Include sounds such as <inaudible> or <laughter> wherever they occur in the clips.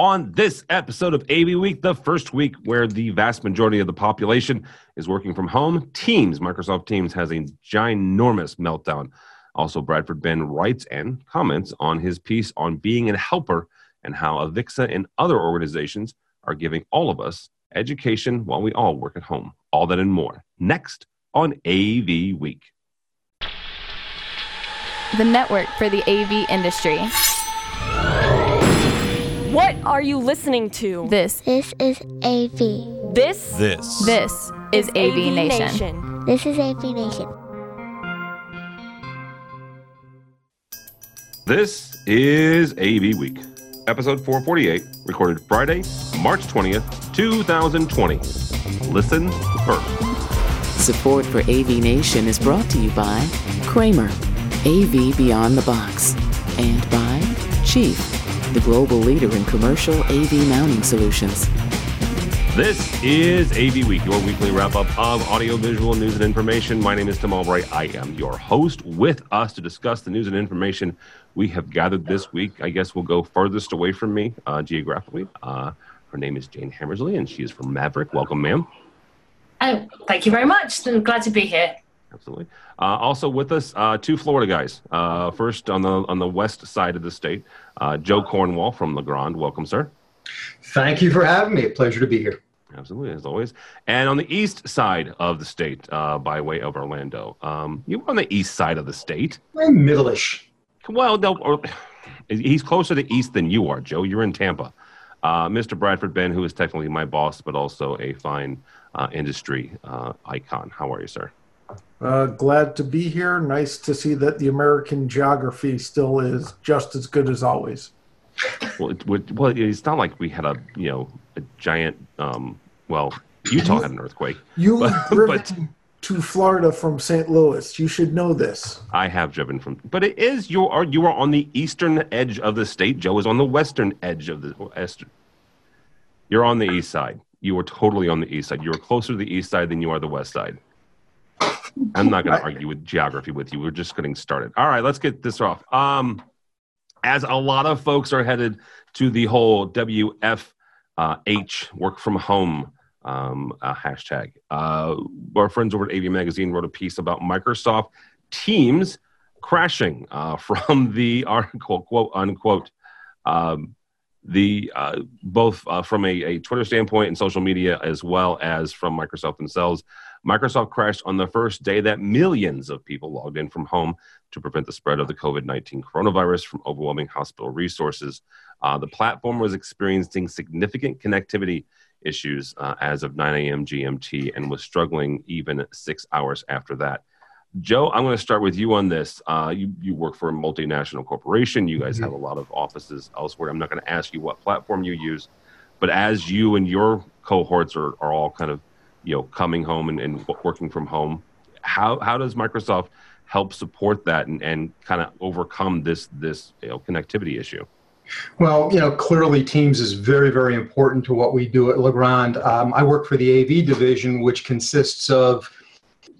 on this episode of AV Week, the first week where the vast majority of the population is working from home. Teams, Microsoft Teams, has a ginormous meltdown. Also, Bradford Benn writes and comments on his piece on being a helper and how Avixa and other organizations are giving all of us education while we all work at home. All that and more. Next on AV Week. The network for the AV industry. What are you listening to? This, This is AV. This This. this is AV, Nation. This is AV Nation. This is AV Week, episode 448, recorded Friday, March 20th, 2020. Listen first. Support for AV Nation is brought to you by Kramer, AV Beyond the Box, and by Chief, the global leader in commercial AV mounting solutions. This is AV Week, your weekly wrap up of audiovisual news and information. My name is Tim Albright. I am your host. With us to discuss the news and information we have gathered this week, I guess we'll go furthest away from me uh, geographically. Uh, her name is Jane Hammersley, and she is from Maverick. Welcome, ma'am. Oh, thank you very much. I'm glad to be here. Absolutely. Uh, also with us, uh, two Florida guys. Uh, first on the on the west side of the state, uh, Joe Cornwall from Legrand. Welcome, sir. Thank you for having me. Pleasure to be here. Absolutely, as always. And on the east side of the state, uh, by way of Orlando, um, you were on the east side of the state. I'm middleish. Well, no, or, <sighs> he's closer to east than you are, Joe. You're in Tampa. Uh, Mr. Bradford Benn, who is technically my boss, but also a fine uh, industry uh, icon. How are you, sir? Uh, glad to be here. Nice to see that the American geography still is just as good as always. Well, it, well, it's not like we had a you know a giant. Um, well, Utah had an earthquake. You But- driven but- to Florida from St. Louis. You should know this. I have driven from, but it is you are you are on the eastern edge of the state. Joe is on the western edge of the west. You're on the east side. You are totally on the east side. You are closer to the east side than you are the west side. I'm not going <laughs> to argue with geography with you. We're just getting started. All right, let's get this off. Um, as a lot of folks are headed to the whole WFH work from home um, uh, hashtag. Uh, our friends over at AV Magazine wrote a piece about Microsoft Teams crashing uh, <laughs> from the article, quote unquote. Um, the uh, both uh, from a, a Twitter standpoint and social media, as well as from Microsoft themselves. Microsoft crashed on the first day that millions of people logged in from home to prevent the spread of the COVID 19 coronavirus from overwhelming hospital resources. Uh, the platform was experiencing significant connectivity issues uh, as of 9 a.m. GMT and was struggling even six hours after that. Joe, I'm going to start with you on this. Uh, you, you work for a multinational corporation. You guys have a lot of offices elsewhere. I'm not going to ask you what platform you use, but as you and your cohorts are, are all kind of, you know, coming home and, and working from home, how, how does Microsoft help support that and, and kind of overcome this, this you know, connectivity issue? Well, you know, clearly Teams is very, very important to what we do at Legrand. Um, I work for the AV division, which consists of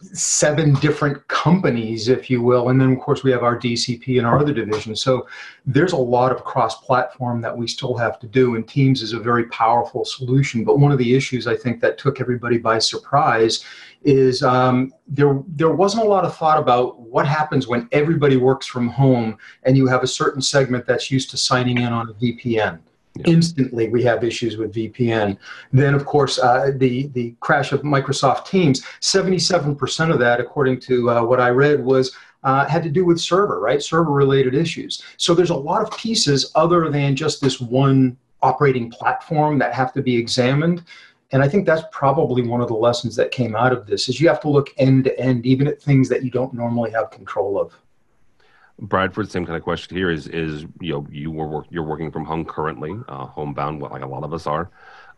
seven different companies, if you will. And then, of course, we have our DCP and our other divisions. So there's a lot of cross platform that we still have to do. And Teams is a very powerful solution. But one of the issues I think that took everybody by surprise is um, there there wasn't a lot of thought about what happens when everybody works from home and you have a certain segment that's used to signing in on a VPN. Yeah. Instantly, we have issues with VPN. Then, of course, uh, the the crash of Microsoft Teams. Seventy-seven percent of that, according to uh, what I read, was uh, had to do with server, right? Server related issues. So there's a lot of pieces other than just this one operating platform that have to be examined. And I think that's probably one of the lessons that came out of this is you have to look end to end, even at things that you don't normally have control of. Bradford, same kind of question here is is you know you were work, you're working from home currently, uh, homebound, like a lot of us are.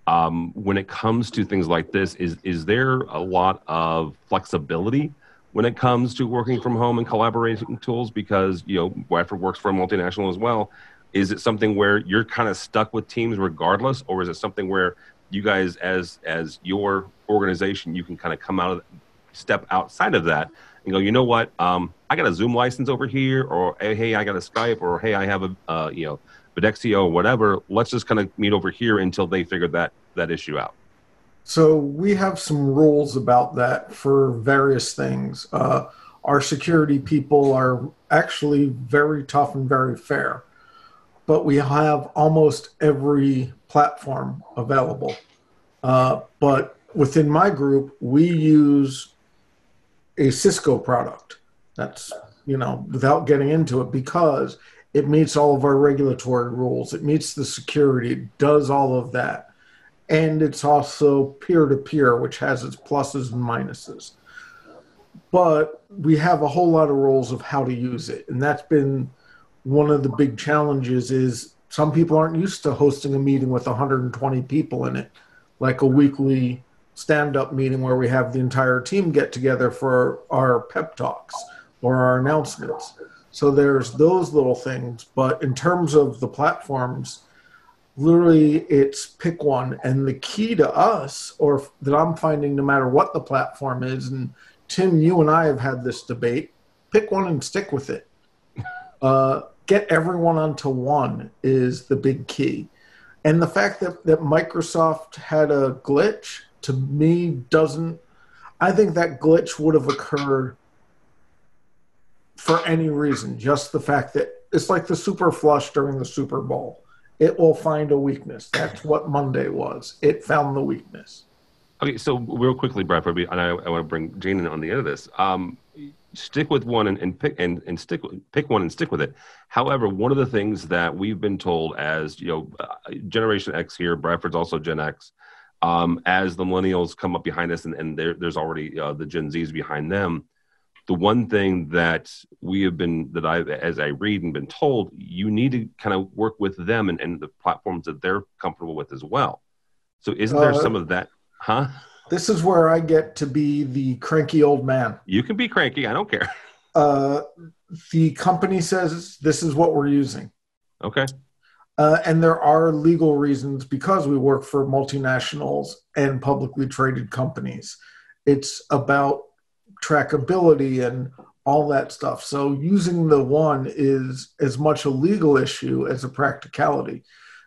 Um, when it comes to things like this, is is there a lot of flexibility when it comes to working from home and collaborating tools? Because you know Bradford works for a multinational as well. Is it something where you're kind of stuck with teams regardless, or is it something where you guys, as as your organization, you can kind of come out of step outside of that and go, you know what? Um, I got a Zoom license over here, or hey, I got a Skype, or hey, I have a uh, you know Videxio, or whatever. Let's just kind of meet over here until they figure that that issue out. So we have some rules about that for various things. Uh, our security people are actually very tough and very fair, but we have almost every platform available. Uh, but within my group, we use a Cisco product. That's, you know, without getting into it, because it meets all of our regulatory rules, it meets the security, it does all of that. And it's also peer to peer, which has its pluses and minuses. But we have a whole lot of rules of how to use it. And that's been one of the big challenges is some people aren't used to hosting a meeting with 120 people in it, like a weekly stand up meeting where we have the entire team get together for our pep talks or our announcements. So there's those little things. But in terms of the platforms, literally it's pick one. And the key to us, or that I'm finding no matter what the platform is, and Tim, you and I have had this debate, pick one and stick with it. <laughs> Uh, get everyone onto one is the big key. And the fact that, that Microsoft had a glitch to me doesn't I think that glitch would have occurred for any reason. Just the fact that it's like the super flush during the Super Bowl. It will find a weakness. That's what Monday was. It found the weakness. Okay, so real quickly, Bradford, and I, I want to bring Jane in on the end of this. Um, stick with one and, and pick and, and stick pick one and stick with it. However, one of the things that we've been told as you know, uh, Generation X here, Bradford's also Gen X um, as the millennials come up behind us and, and there's already uh, the gen z's behind them the one thing that we have been that i as i read and been told you need to kind of work with them and, and the platforms that they're comfortable with as well. So isn't there uh, some of that huh? This is where i get to be the cranky old man. You can be cranky i don't care. Uh, the company says this is what we're using. Okay uh, and there are legal reasons because we work for multinationals and publicly traded companies. It's about trackability and all that stuff. So using the one is as much a legal issue as a practicality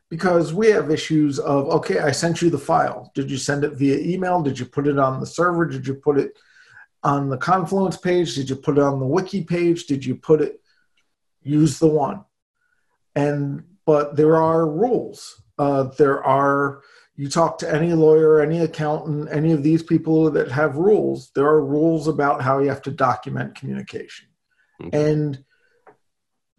because we have issues of okay, I sent you the file. Did you send it via email? Did you put it on the server? Did you put it on the Confluence page? Did you put it on the wiki page? Did you put it use the one? And but there are rules. Uh, there are, you talk to any lawyer, any accountant, any of these people that have rules, there are rules about how you have to document communication. Okay. And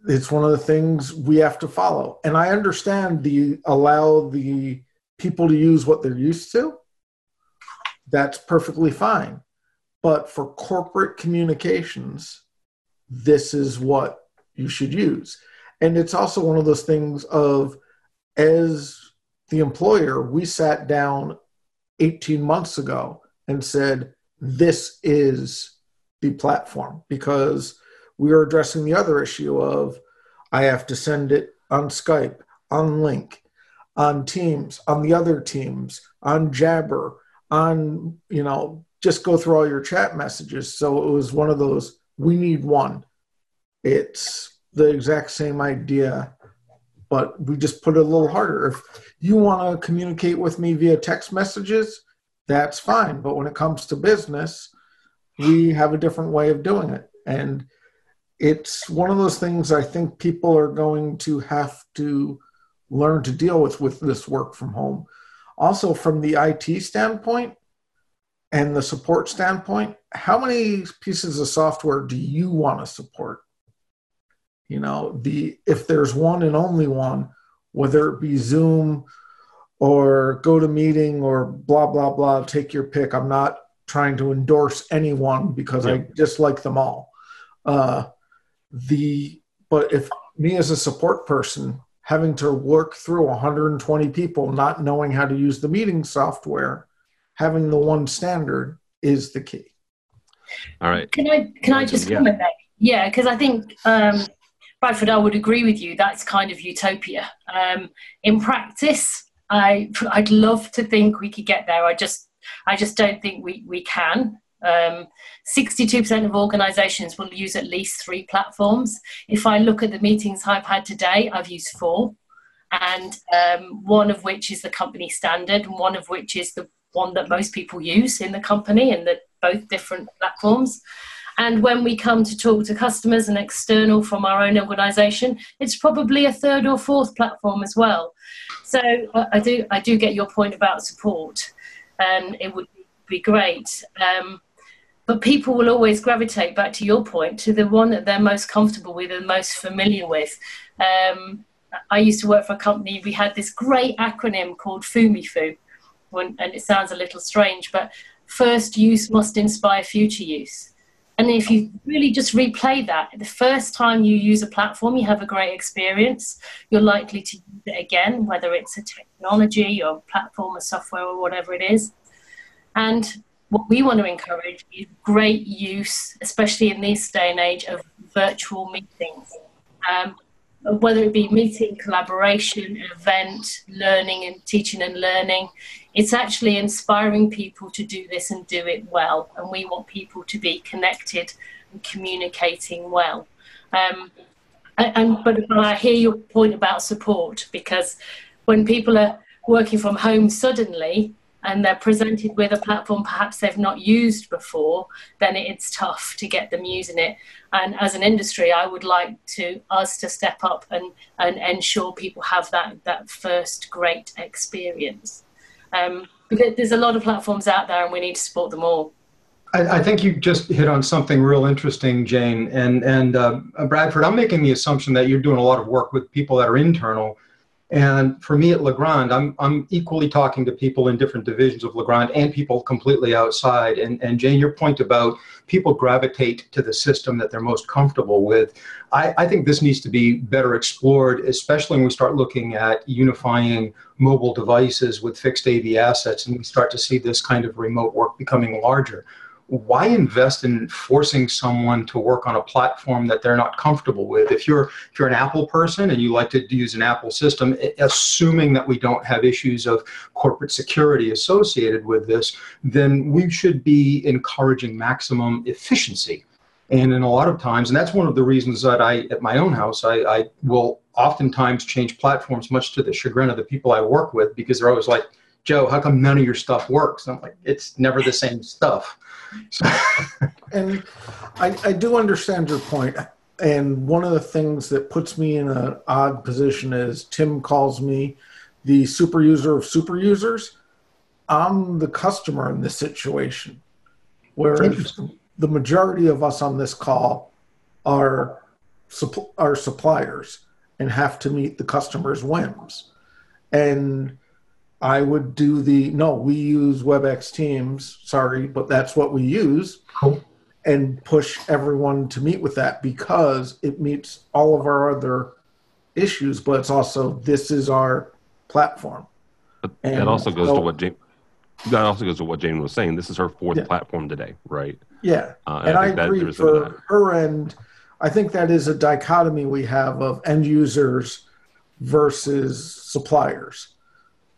it's one of the things we have to follow. And I understand the allow the people to use what they're used to. That's perfectly fine. But for corporate communications, this is what you should use and it's also one of those things of as the employer we sat down 18 months ago and said this is the platform because we are addressing the other issue of i have to send it on skype on link on teams on the other teams on jabber on you know just go through all your chat messages. So it was one of those we need one. It's the exact same idea, but we just put it a little harder. If you want to communicate with me via text messages, that's fine. But when it comes to business, we have a different way of doing it. And it's one of those things I think people are going to have to learn to deal with with this work from home. Also, from the IT standpoint and the support standpoint, how many pieces of software do you want to support? You know the if there's one and only one whether it be zoom or go to meeting or blah blah blah take your pick. I'm not trying to endorse anyone because yep. i dislike them all. Uh, the but if me as a support person having to work through 120 people not knowing how to use the meeting software having the one standard is the key. All right. Can i can i just yeah. comment there yeah because i think um, Bradford, I would agree with you. That's kind of utopia. Um, in practice, I I'd love to think we could get there. I just I just don't think we we can. Um, 62% of organizations will use at least three platforms. If I look at the meetings I've had today, I've used four. and um, one of which is the company standard, and one of which is the one that most people use in the company, and the both different platforms. And when we come to talk to customers and external from our own organisation, it's probably a third or fourth platform as well. So I do I do get your point about support, and it would be great. Um, but people will always gravitate back to your point to the one that they're most comfortable with and most familiar with. Um, I used to work for a company. We had this great acronym called FUMIFU, and it sounds a little strange, but first use must inspire future use. And if you really just replay that, the first time you use a platform, you have a great experience. You're likely to use it again, whether it's a technology or platform or software or whatever it is. And what we want to encourage is great use, especially in this day and age, of virtual meetings. Um, whether it be meeting, collaboration, event, learning and teaching and learning, it's actually inspiring people to do this and do it well. And we want people to be connected and communicating well. Um, and but, I hear your point about support because when people are working from home suddenly, and they're presented with a platform perhaps they've not used before, then it's tough to get them using it. And as an industry, I would like to us to step up and, and ensure people have that, that first great experience. Um, there's a lot of platforms out there and we need to support them all. I, I think you just hit on something real interesting, Jane. And, and uh, Bradford, I'm making the assumption that you're doing a lot of work with people that are internal and for me at Legrand, I'm, I'm equally talking to people in different divisions of Legrand and people completely outside. And, and Jane, your point about people gravitate to the system that they're most comfortable with, I, I think this needs to be better explored, especially when we start looking at unifying mobile devices with fixed AV assets and we start to see this kind of remote work becoming larger why invest in forcing someone to work on a platform that they're not comfortable with? If you're if you're an apple person and you like to use an apple system assuming that we don't have issues of corporate security associated with this then we should be encouraging maximum efficiency. And in a lot of times and that's one of the reasons that i at my own house i, I will oftentimes change platforms much to the chagrin of the people i work with because they're always like joe how come none of your stuff works and i'm like it's never the same stuff and I, I do understand your point. And one of the things that puts me in an odd position is Tim calls me the super user of super users. I'm the customer in this situation. Whereas the majority of us on this call are are suppliers and have to meet the customer's whims. And I would do the no, we use WebEx Teams. Sorry, but that's what we use. Cool. And push everyone to meet with that because it meets all of our other issues, but it's also this is our platform. But and that also goes so, to what Jane. That also goes to what Jane was saying. This is her fourth yeah. platform today, right? Yeah, uh, and, and, I, I agree for her end. I think that is a dichotomy we have of end users versus suppliers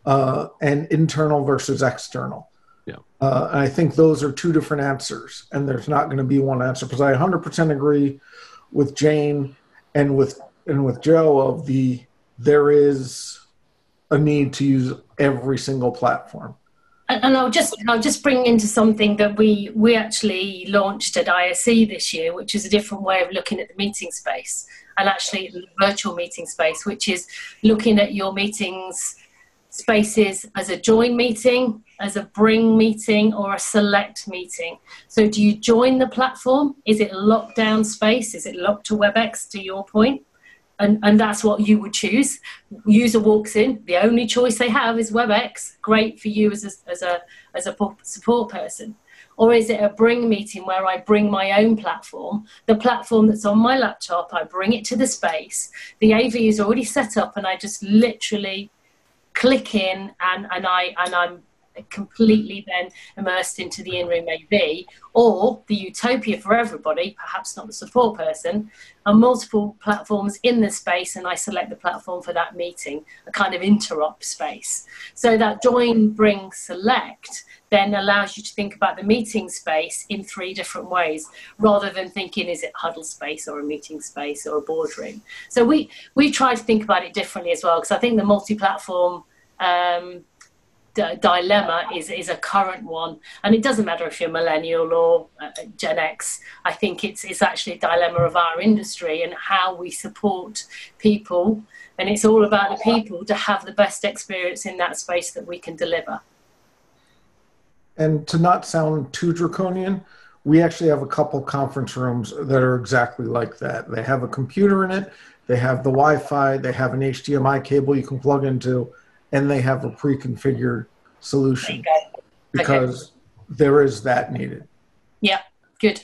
uh, and internal versus external. Yeah. Uh, and I think those are two different answers, and there's not going to be one answer because I 100% agree with Jane and with and with Joe of the there is a need to use every single platform. And I'll just I'll just bring into something that we we actually launched at ISE this year, which is a different way of looking at the meeting space and actually the virtual meeting space, which is looking at your meetings spaces as a join meeting, as a bring meeting, or a select meeting. So, do you join the platform? Is it locked down space? Is it locked to WebEx, to your point? And, and that's what you would choose. User walks in, the only choice they have is WebEx. Great for you as a, as a, as a support person. Or is it a bring meeting where I bring my own platform, the platform that's on my laptop, I bring it to the space, the AV is already set up, and I just literally click in and, and I and I'm completely then immersed into the in-room AV, or the utopia for everybody, perhaps not the support person, and multiple platforms in the space, and I select the platform for that meeting, a kind of interop space. So that join, bring, select then allows you to think about the meeting space in three different ways rather than thinking is it huddle space or a meeting space or a boardroom so we we try to think about it differently as well because i think the multi-platform um, d- dilemma is, is a current one. And it doesn't matter if you're millennial or uh, Gen X. I think it's, it's actually a dilemma of our industry and how we support people. And it's all about the people to have the best experience in that space that we can deliver. And to not sound too draconian, we actually have a couple conference rooms that are exactly like that. They have a computer in it, they have the Wi Fi, they have an HDMI cable you can plug into, and they have a pre-configured solution because okay. there is that needed. Yeah, good.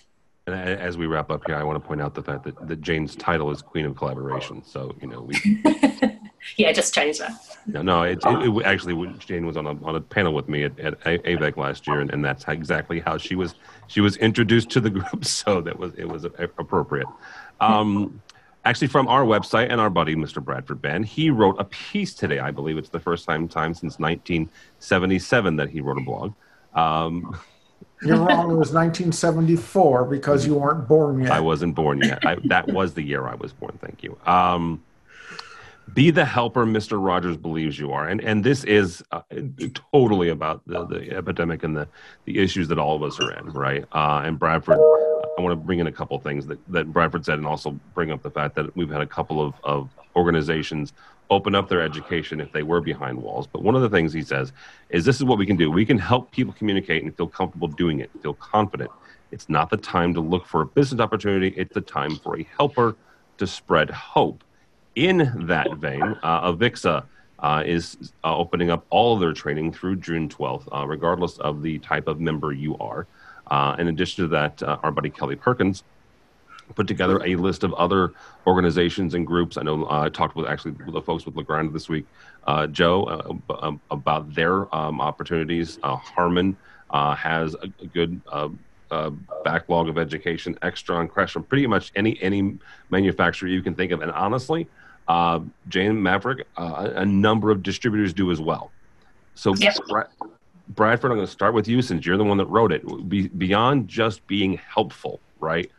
And as we wrap up here, I want to point out the fact that, that Jane's title is Queen of Collaboration. So you know we. <laughs> yeah, just change that. No, no. It, it, it, actually, Jane was on a on a panel with me at, at AVEC last year, and, and that's how, exactly how she was she was introduced to the <laughs> group. So that was it was appropriate. Um, actually from our website and our buddy Mr. Bradford Benn, He wrote a piece today. I believe it's the first time time since 1977 that he wrote a blog. Um, You're wrong. It was 1974 because you weren't born yet. I wasn't born yet. I, that was the year I was born. Thank you. Um, be the helper Mr. Rogers believes you are. And and this is uh, totally about the, the epidemic and the, the issues that all of us are in, right? Uh, and Bradford, I want to bring in a couple things that, that Bradford said and also bring up the fact that we've had a couple of, of organizations open up their education if they were behind walls. But one of the things he says is this is what we can do. We can help people communicate and feel comfortable doing it, feel confident. It's not the time to look for a business opportunity, it's the time for a helper to spread hope in that vein, uh, Avixa uh, is uh, opening up all of their training through June 12th, uh, regardless of the type of member you are. Uh, in addition to that, uh, our buddy Kelly Perkins put together a list of other organizations and groups. I know I talked with actually with the folks with Legrand this week, Joe, um, about their um, opportunities. Harman has a, a good uh, backlog of education, extra Extron, Crestron, pretty much any any manufacturer you can think of. And honestly, uh, Jane Maverick, uh, a number of distributors do as well. So, yep. Brad, Bradford, I'm going to start with you since you're the one that wrote it. Be, beyond just being helpful, right?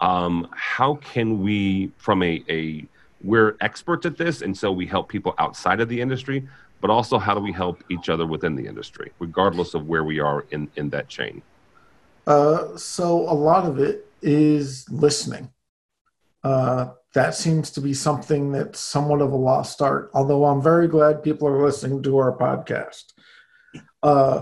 Um, how can we, from a, a, we're experts at this, and so we help people outside of the industry, but also how do we help each other within the industry, regardless of where we are in, in that chain? Uh, so, a lot of it is listening. Uh, that seems to be something that's somewhat of a lost art. Although I'm very glad people are listening to our podcast. Uh,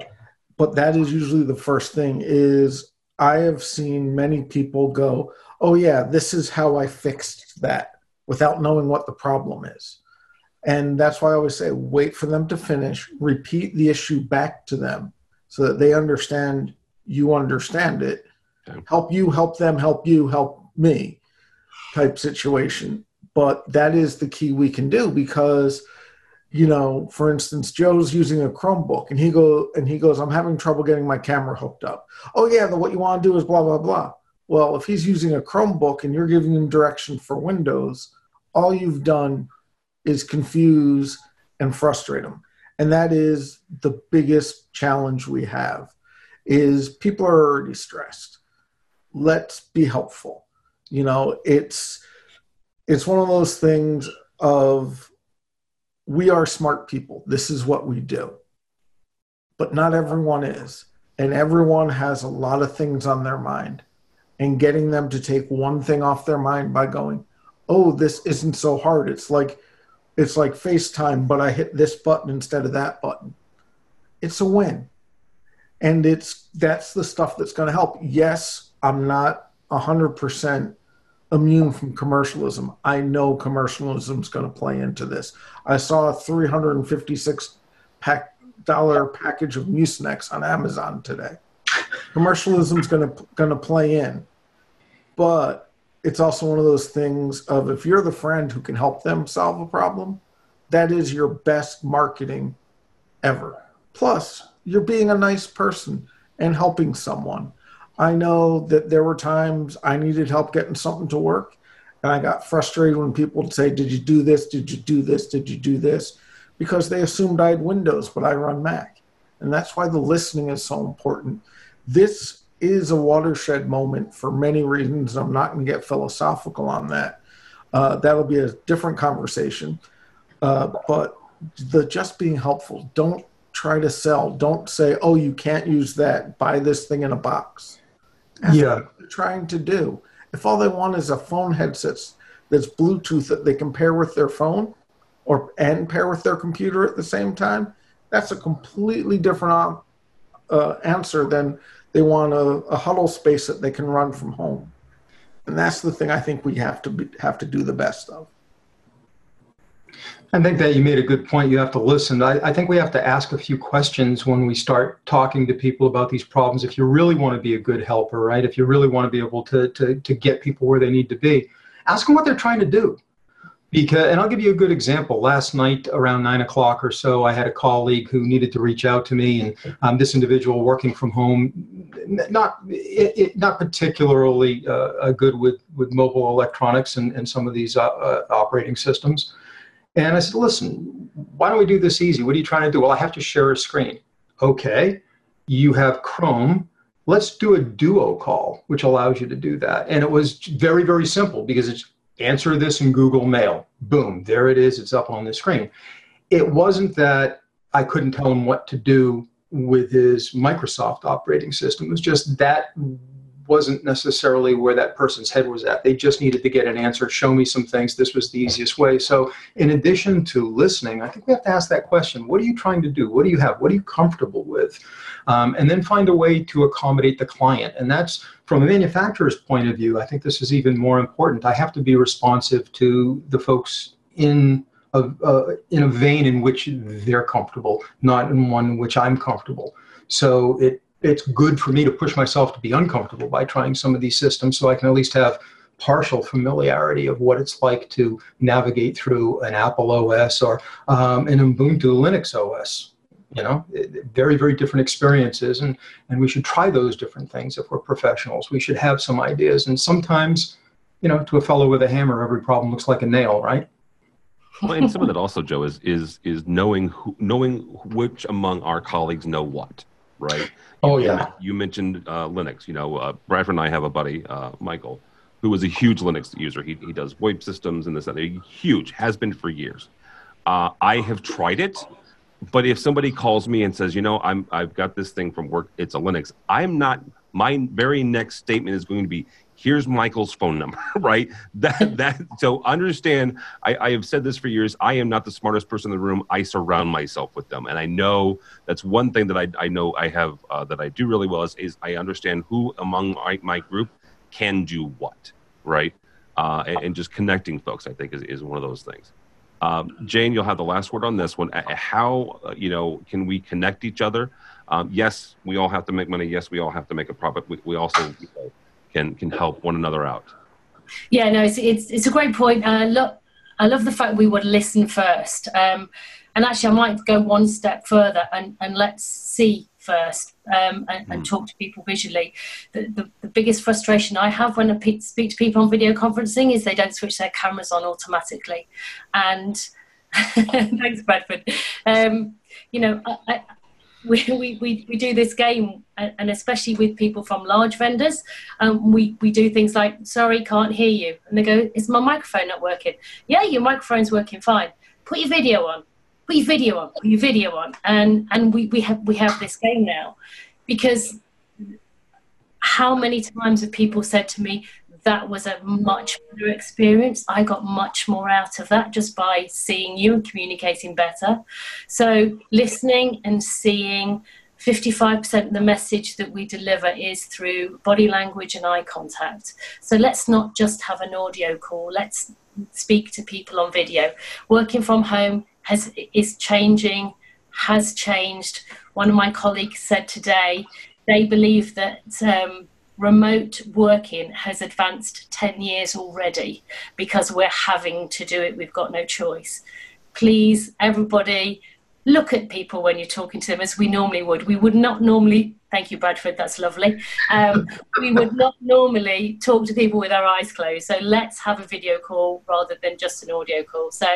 but that is usually the first thing. Is I have seen many people go, "Oh yeah, this is how I fixed that," without knowing what the problem is. And that's why I always say, wait for them to finish, repeat the issue back to them, so that they understand you understand it. Help you, help them, help you, help me type situation. But that is the key we can do because, you know, for instance, Joe's using a Chromebook and he go and he goes, I'm having trouble getting my camera hooked up. Oh yeah, the, what you want to do is blah blah blah. Well, if he's using a Chromebook and you're giving him direction for Windows, all you've done is confuse and frustrate him. And that is the biggest challenge we have is people are already stressed. Let's be helpful you know it's it's one of those things of we are smart people. This is what we do. But not everyone is. And everyone has a lot of things on their mind. And getting them to take one thing off their mind by going oh this isn't so hard. It's like it's like facetime but i hit this button instead of that button. It's a win. And it's that's the stuff that's going to help. Yes i'm not 100% immune from commercialism. I know commercialism is going to play into this. I saw a 356 pack dollar package of Mucinex on Amazon today. Commercialism is going to going to play in, but it's also one of those things of if you're the friend who can help them solve a problem, that is your best marketing ever. Plus, you're being a nice person and helping someone. I know that there were times I needed help getting something to work, and I got frustrated when people would say, Did you do this? Did you do this? Did you do this? Because they assumed I had Windows, but I run Mac. And that's why the listening is so important. This is a watershed moment for many reasons. I'm not going to get philosophical on that. Uh, that'll be a different conversation. Uh, but the just being helpful, don't try to sell. Don't say, oh, you can't use that. Buy this thing in a box. That's yeah. trying to do. If all they want is a phone headset that's Bluetooth that they can pair with their phone or and pair with their computer at the same time, that's a completely different uh, answer than they want a, a huddle space that they can run from home. And that's the thing I think we have to be, have to do the best of. I think that you made a good point. You have to listen. I, I, think we have to ask a few questions when we start talking to people about these problems. If you really want to be a good helper, right? If you really want to be able to, to, to get people where they need to be, ask them what they're trying to do. Because, and I'll give you a good example. Last night around nine o'clock or so, I had a colleague who needed to reach out to me, and um, this individual working from home, not it, it, not particularly uh, good with with mobile electronics and, and some of these uh, uh, operating systems. And I said, listen, why don't we do this easy? What are you trying to do? Well, I have to share a screen. Okay, you have Chrome. Let's do a duo call, which allows you to do that. And it was very, very simple because it's answer this in Google Mail. Boom, there it is. It's up on the screen. It wasn't that I couldn't tell him what to do with his Microsoft operating system. It was just that wasn't necessarily where that person's head was at. They just needed to get an answer, show me some things. This was the easiest way. So, in addition to listening, I think we have to ask that question what are you trying to do? What do you have? What are you comfortable with? Um, and then find a way to accommodate the client. And that's from a manufacturer's point of view, I think this is even more important. I have to be responsive to the folks in a, uh, in a vein in which they're comfortable, not in one in which I'm comfortable. So it it's good for me to push myself to be uncomfortable by trying some of these systems so I can at least have partial familiarity of what it's like to navigate through an Apple OS or um, an Ubuntu Linux OS. You know, very, very different experiences, and, and we should try those different things if we're professionals. We should have some ideas, and sometimes, you know, to a fellow with a hammer, every problem looks like a nail, right? well, and some of that also, Joe, is is is knowing who, knowing which among our colleagues know what, right? Oh yeah. You mentioned uh, Linux. You know, uh, Bradford and I have a buddy, uh, Michael, who is a huge Linux user. He he does VoIP systems and this and that. Huge, has been for years. Uh, I have tried it, but if somebody calls me and says, you know, I'm I've got this thing from work, it's a Linux. I'm not. My very next statement is going to be, here's Michael's phone number, <laughs> right? That that so understand. I, I have said this for years. I am not the smartest person in the room. I surround myself with them, and I know that's one thing that I, I know I have uh, that I do really well is, is I understand who among my, my group can do what, right? Uh, and, and, just connecting folks, I think, is, is one of those things. Um, Jane, you'll have the last word on this one. How uh, you know can we connect each other? Um, yes, we all have to make money. Yes, we all have to make a profit. We, we also you know, can can help one another out. Yeah, no, it's it's, it's a great point. Uh, look, I love the fact we would listen first. Um, and actually, I might go one step further and, and let's see first um, and, and, hmm. talk to people visually. The, the, the, biggest frustration I have when I speak to people on video conferencing is they don't switch their cameras on automatically. And <laughs> thanks, Bradford. Um, you know, I, we, we, we, do this game, and especially with people from large vendors, um, we, we do things like, sorry, can't hear you. And they go, is my microphone not working? Yeah, your microphone's working fine. Put your video on. Put your video on. Put your video on. And, and we, we, have, we have this game now. Because how many times have people said to me, that was a much better experience. I got much more out of that just by seeing you and communicating better. So, listening and seeing 55% of the message that we deliver is through body language and eye contact. So, let's not just have an audio call, let's speak to people on video. Working from home has, is changing, has changed. One of my colleagues said today they believe that. Um, remote working has advanced 10 years already because we're having to do it. We've got no choice. Please, everybody, look at people when you're talking to them as we normally would. We would not normally, thank you, Bradford, that's lovely. Um, we would not normally talk to people with our eyes closed. So let's have a video call rather than just an audio call. So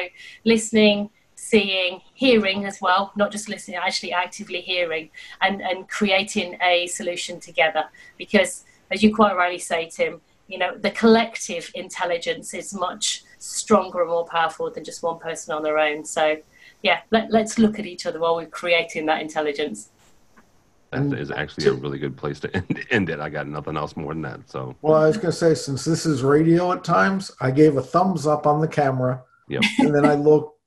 listening, seeing, hearing as well, not just listening, actually actively hearing and, and creating a solution together. Because as you quite rightly say, Tim, you know, the collective intelligence is much stronger and more powerful than just one person on their own. So yeah, let, let's look at each other while we're creating that intelligence. That is actually a really good place to <laughs> end, end it. I got nothing else more than that. So, well, I was going to say, since this is radio at times, I gave a thumbs up on the camera. Yep. And then I looked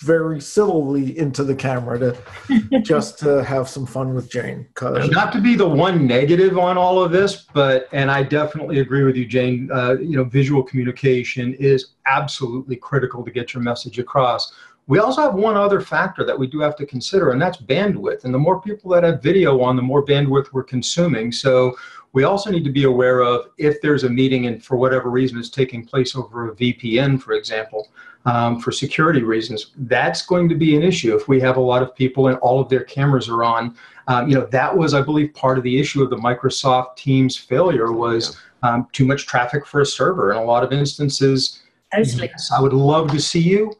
very sillily into the camera to <laughs> just to have some fun with Jane. Cause not to be the one negative on all of this, but and I definitely agree with you, Jane. Uh, you know, visual communication is absolutely critical to get your message across. We also have one other factor that we do have to consider, and that's bandwidth. And the more people that have video on, the more bandwidth we're consuming. So we also need to be aware of if there's a meeting and for whatever reason it's taking place over a VPN, for example, um, for security reasons, that's going to be an issue if we have a lot of people and all of their cameras are on. Um, you know, that was, I believe, part of the issue of the Microsoft Teams failure was um, too much traffic for a server. In a lot of instances, yes, I would love to see you,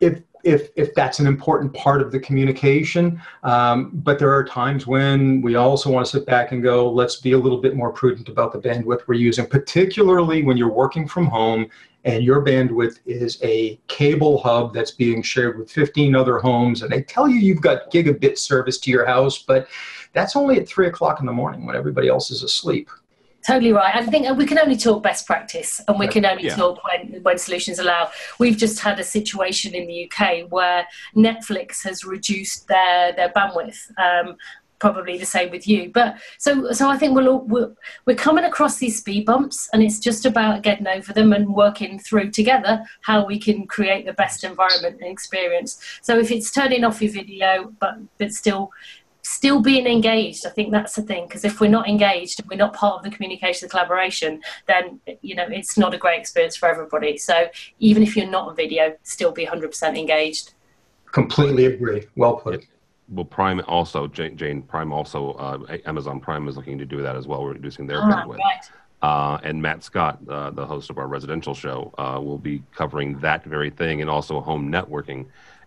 if if if that's an important part of the communication. Um, but there are times when we also want to sit back and go, let's be a little bit more prudent about the bandwidth we're using, particularly when you're working from home and your bandwidth is a cable hub that's being shared with 15 other homes, and they tell you you've got gigabit service to your house, but that's only at three o'clock in the morning when everybody else is asleep. Totally right. I think we can only talk best practice and we can only Yeah. talk when, when solutions allow. We've just had a situation in the UK where Netflix has reduced their, their bandwidth. Um, probably the same with you. But so so I think we'll, all- we're, we're coming across these speed bumps and it's just about getting over them and working through together how we can create the best environment and experience. So if it's turning off your video but but still still being engaged i think that's the thing because if we're not engaged and we're not part of the communication the collaboration then you know it's not a great experience for everybody so even if you're not on video still be 100% engaged Completely agree. Well put. well, Prime also, Jane, Jane Prime also, uh, Amazon Prime is looking to do that as well, we're reducing their Ah, bandwidth. right. Uh, and Matt Scott, uh, the host of our residential show, uh, will be covering that very thing and also home networking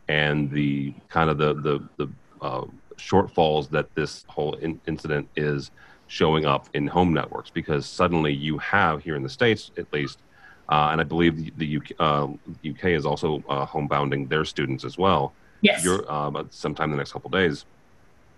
and the kind of the the, the uh, shortfalls that this whole in- incident is showing up in home networks because suddenly you have here in the states at least, uh, and I believe the, the UK, uh, UK is also uh, homebounding their students as well. Yes. You're uh, sometime in the next couple of days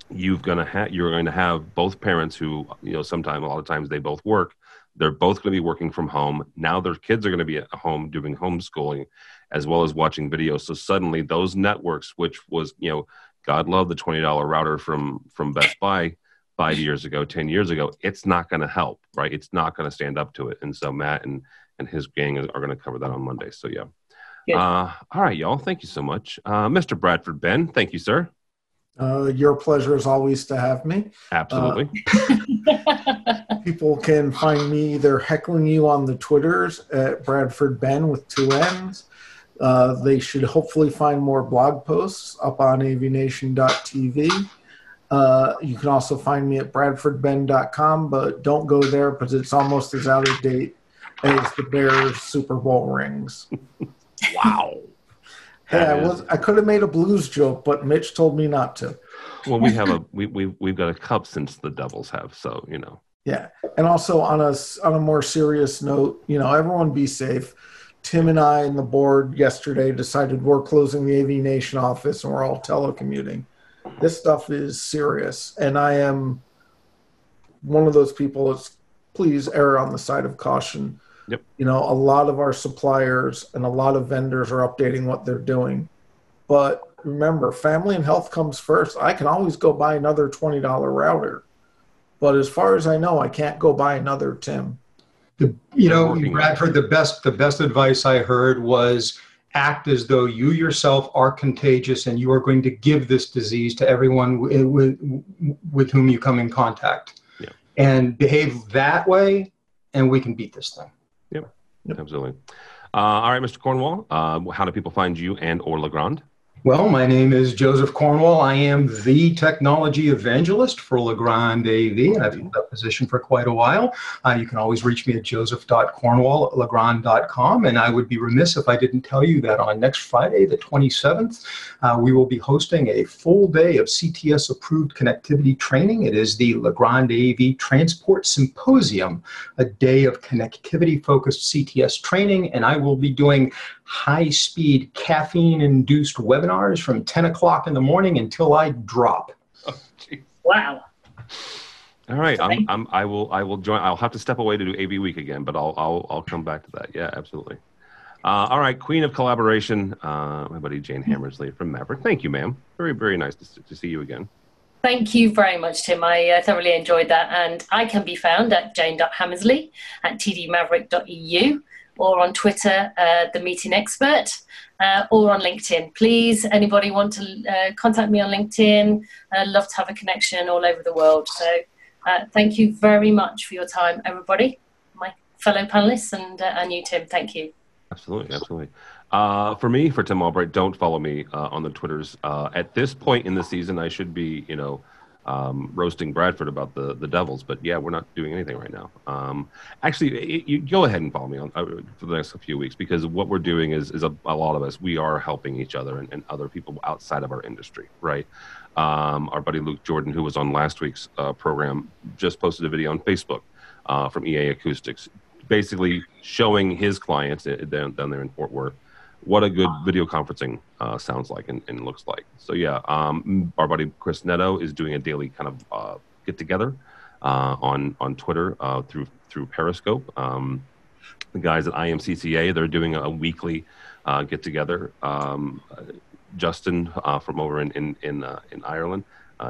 you've gonna have you're going to have both parents who you know sometime a lot of times they both work they're both going to be working from home now their kids are going to be at home doing homeschooling as well as watching videos. So suddenly those networks which was you know god love the $20 router from from best buy five years ago ten years ago it's not going to help right it's not going to stand up to it and so matt and and his gang are going to cover that on monday so yeah Good. uh, all right, y'all. Thank you so much. Uh, Mr. Bradford Benn, thank you, sir. uh, your pleasure is always to have me. Absolutely. <laughs> People can find me either heckling you on the Twitters at Bradford Benn with two N's. Uh, they should hopefully find more blog posts up on avnation.tv. Uh, you can also find me at bradfordbenn.com, but don't go there because it's almost as out of date as the Bears Super Bowl rings. <laughs> wow. Hey, I was I could have made a blues joke, but Mitch told me not to. <laughs> well, we have a we we we've got a cup since the Devils have, so you know. Yeah, and also on a on a more serious note, you know, everyone be safe. Tim and I and the board yesterday decided we're closing the AV Nation office and we're all telecommuting. This stuff is serious, and I am one of those people. That's please err on the side of caution. Yep. You know, a lot of our suppliers and a lot of vendors are updating what they're doing, but remember, family and health comes first. I can always go buy another twenty dollar router. But as far as I know, I can't go buy another Tim. The, you know, Working on it. Bradford, the best the best advice I heard was act as though you yourself are contagious and you are going to give this disease to everyone with, with, with whom you come in contact. Yeah. And behave that way, and we can beat this thing. Yep. Absolutely. Uh, all right, Mr. Cornwall. Uh, how do people find you and or Legrand? Well, my name is Joseph Cornwall. I am the technology evangelist for Legrand AV, and I've held that position for quite a while. Uh, you can always reach me at joseph.cornwall at legrand.com, and I would be remiss if I didn't tell you that on next Friday, the 27th, uh, we will be hosting a full day of CTS approved connectivity training. It is the Legrand AV Transport Symposium, a day of connectivity focused CTS training, and I will be doing high speed caffeine induced webinars from 10 o'clock in the morning until I drop. Oh, Wow. All right, I'm, I'm, I will, I will join. I'll have to step away to do AV Week again, but I'll, I'll, I'll come back to that. Yeah, absolutely. Uh, all right, Queen of Collaboration, uh, my buddy Jane Hammersley from Maverick. Thank you, ma'am. Very, very nice to, to see you again. Thank you very much, Tim. I uh, thoroughly enjoyed that. And I can be found at jane.hammersley at tdmaverick.eu or on Twitter, uh, The Meeting Expert, uh, or on LinkedIn. Please, anybody want to uh, contact me on LinkedIn? I'd love to have a connection all over the world. So uh, thank you very much for your time, everybody, my fellow panelists, and, uh, and you, Tim. Thank you. Absolutely, absolutely. Uh, for me, for Tim Albright, don't follow me uh, on the Twitters. Uh, at this point in the season, I should be, you know, um, roasting Bradford about the the Devils, but yeah, we're not doing anything right now. Um, actually, you, you go ahead and follow me on uh, for the next few weeks because what we're doing is is a, a lot of us we are helping each other and, and other people outside of our industry, right? Um, our buddy Luke Jordan, who was on last week's uh, program, just posted a video on Facebook uh, from EA Acoustics, basically showing his clients uh, down, down there in Fort Worth what a good video conferencing uh, sounds like and, and, looks like. So yeah, um, our buddy Chris Neto is doing a daily kind of uh, get together uh, on on Twitter uh, through through Periscope. Um, the guys at IMCCA they're doing a weekly uh, get together. Um, Justin uh, from over in in in, in Ireland.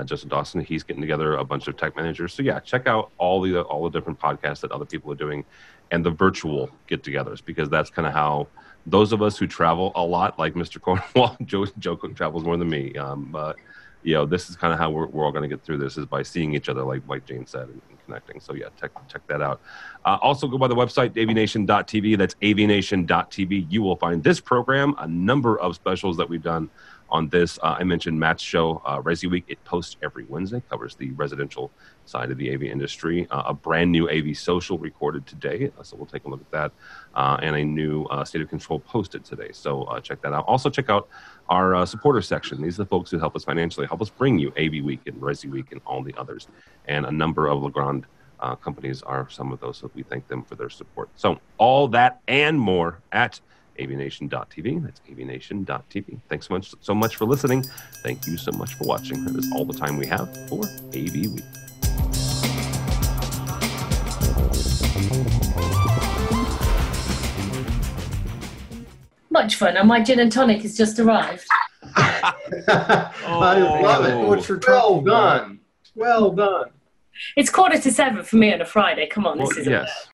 Justin Dawson, he's getting together a bunch of tech managers. So yeah, check out all the all the different podcasts that other people are doing, and the virtual get-togethers because that's kind of how those of us who travel a lot, like Mr. <laughs> Cornwall, Joe, Joe Cook travels more than me. Um, but you know, this is kind of how we're, we're all going to get through this is by seeing each other, like like Jane said, and, and connecting. So yeah, check check that out. Uh, also, go by the website avnation.tv. That's avnation.tv. You will find this program, a number of specials that we've done on this. Uh, I mentioned Matt's show, uh, Resi Week. It posts every Wednesday, covers the residential side of the AV industry. Uh, a brand new AV social recorded today, uh, so we'll take a look at that. Uh, and a new uh, State of Control posted today, so check that out. Also, check out our supporter section. These are the folks who help us financially, help us bring you AV Week and Resi Week and all the others. And a number of Legrand companies are some of those, so we thank them for their support. So, all that and more at avnation.tv. That's avnation.tv. Thanks so much, so much for listening. Thank you so much for watching. That is all the time we have for AV Week. Much fun, and my gin and tonic has just arrived. <laughs> I love it. Oh. What's your well talking done. Well done. It's quarter to seven for me on a Friday. Come on, Well, this is yes.